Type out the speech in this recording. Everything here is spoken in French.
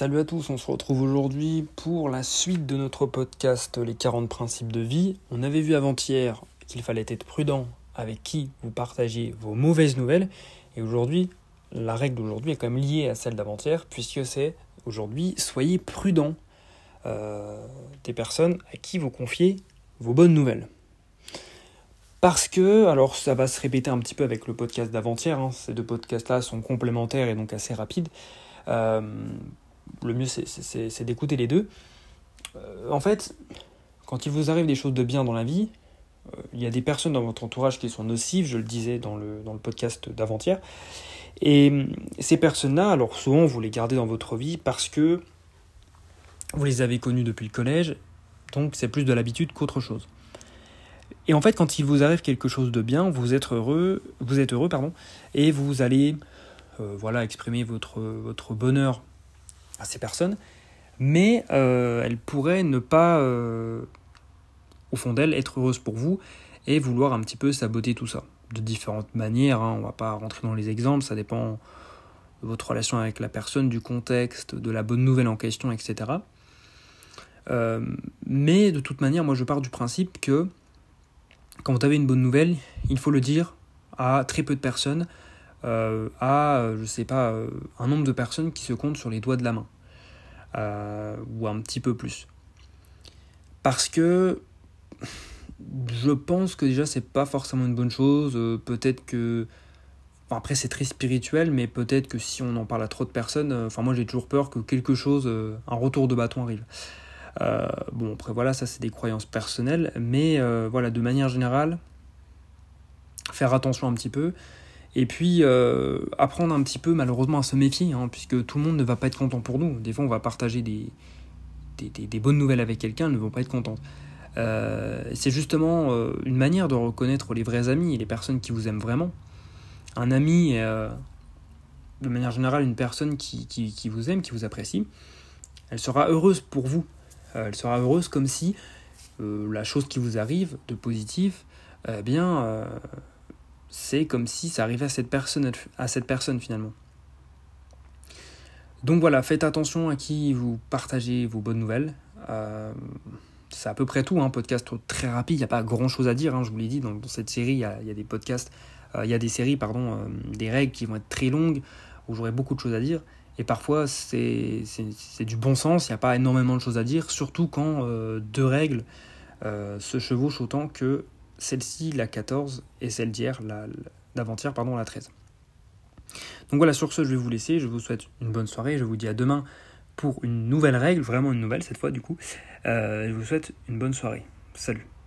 Salut à tous, on se retrouve aujourd'hui pour la suite de notre podcast Les 40 principes de vie. On avait vu avant-hier qu'il fallait être prudent avec qui vous partagez vos mauvaises nouvelles. Et aujourd'hui, la règle d'aujourd'hui est quand même liée à celle d'avant-hier, puisque c'est aujourd'hui, soyez prudent euh, des personnes à qui vous confiez vos bonnes nouvelles. Parce que, alors ça va se répéter un petit peu avec le podcast d'avant-hier, hein, ces deux podcasts-là sont complémentaires et donc assez rapides. Euh, le mieux c'est d'écouter les deux. Euh, en fait, quand il vous arrive des choses de bien dans la vie, euh, il y a des personnes dans votre entourage qui sont nocives, je le disais dans le, dans le podcast d'avant-hier. Et euh, ces personnes-là, alors souvent vous les gardez dans votre vie parce que vous les avez connues depuis le collège, donc c'est plus de l'habitude qu'autre chose. Et en fait, quand il vous arrive quelque chose de bien, vous êtes heureux, vous êtes heureux, pardon, et vous allez, voilà, exprimer votre, votre bonheur ces personnes, mais euh, elle pourrait ne pas, euh, au fond d'elle, être heureuse pour vous et vouloir un petit peu saboter tout ça. De différentes manières, hein, on va pas rentrer dans les exemples, ça dépend de votre relation avec la personne, du contexte, de la bonne nouvelle en question, etc. Euh, mais de toute manière, moi je pars du principe que quand vous avez une bonne nouvelle, il faut le dire à très peu de personnes euh, à, euh, je sais pas, euh, un nombre de personnes qui se comptent sur les doigts de la main. ou un petit peu plus. Parce que je pense que déjà c'est pas forcément une bonne chose. peut-être que. après c'est très spirituel, mais peut-être que si on en parle à trop de personnes, enfin moi j'ai toujours peur que quelque chose, un retour de bâton arrive. bon après voilà, ça c'est des croyances personnelles, mais voilà, de manière générale, faire attention un petit peu. Et puis euh, apprendre un petit peu malheureusement à se méfier, hein, puisque tout le monde ne va pas être content pour nous. Des fois on va partager des, des, bonnes nouvelles avec quelqu'un, elles ne vont pas être contentes. Euh, c'est justement euh, une manière de reconnaître les vrais amis et les personnes qui vous aiment vraiment. Un ami de manière générale une personne qui, qui, qui, vous aime, qui vous apprécie, elle sera heureuse pour vous. elle sera heureuse comme si la chose qui vous arrive de positif, eh bien c'est comme si ça arrivait à cette personne, finalement. Donc voilà, faites attention à qui vous partagez vos bonnes nouvelles. Euh, c'est à peu près tout, un hein, podcast très rapide, il n'y a pas grand chose à dire, hein, je vous l'ai dit, dans, cette série, il y, a, des podcasts, euh, il y a des séries, pardon, euh, des règles qui vont être très longues, où j'aurai beaucoup de choses à dire, et parfois c'est du bon sens, il n'y a pas énormément de choses à dire, surtout quand deux règles se chevauchent autant que celle-ci la 14 et celle d'hier, la, d'avant-hier, pardon, la 13. Donc voilà, sur ce, je vais vous laisser. Je vous souhaite une bonne soirée. Je vous dis à demain pour une nouvelle règle, vraiment une nouvelle cette fois du coup. Euh, je vous souhaite une bonne soirée. Salut.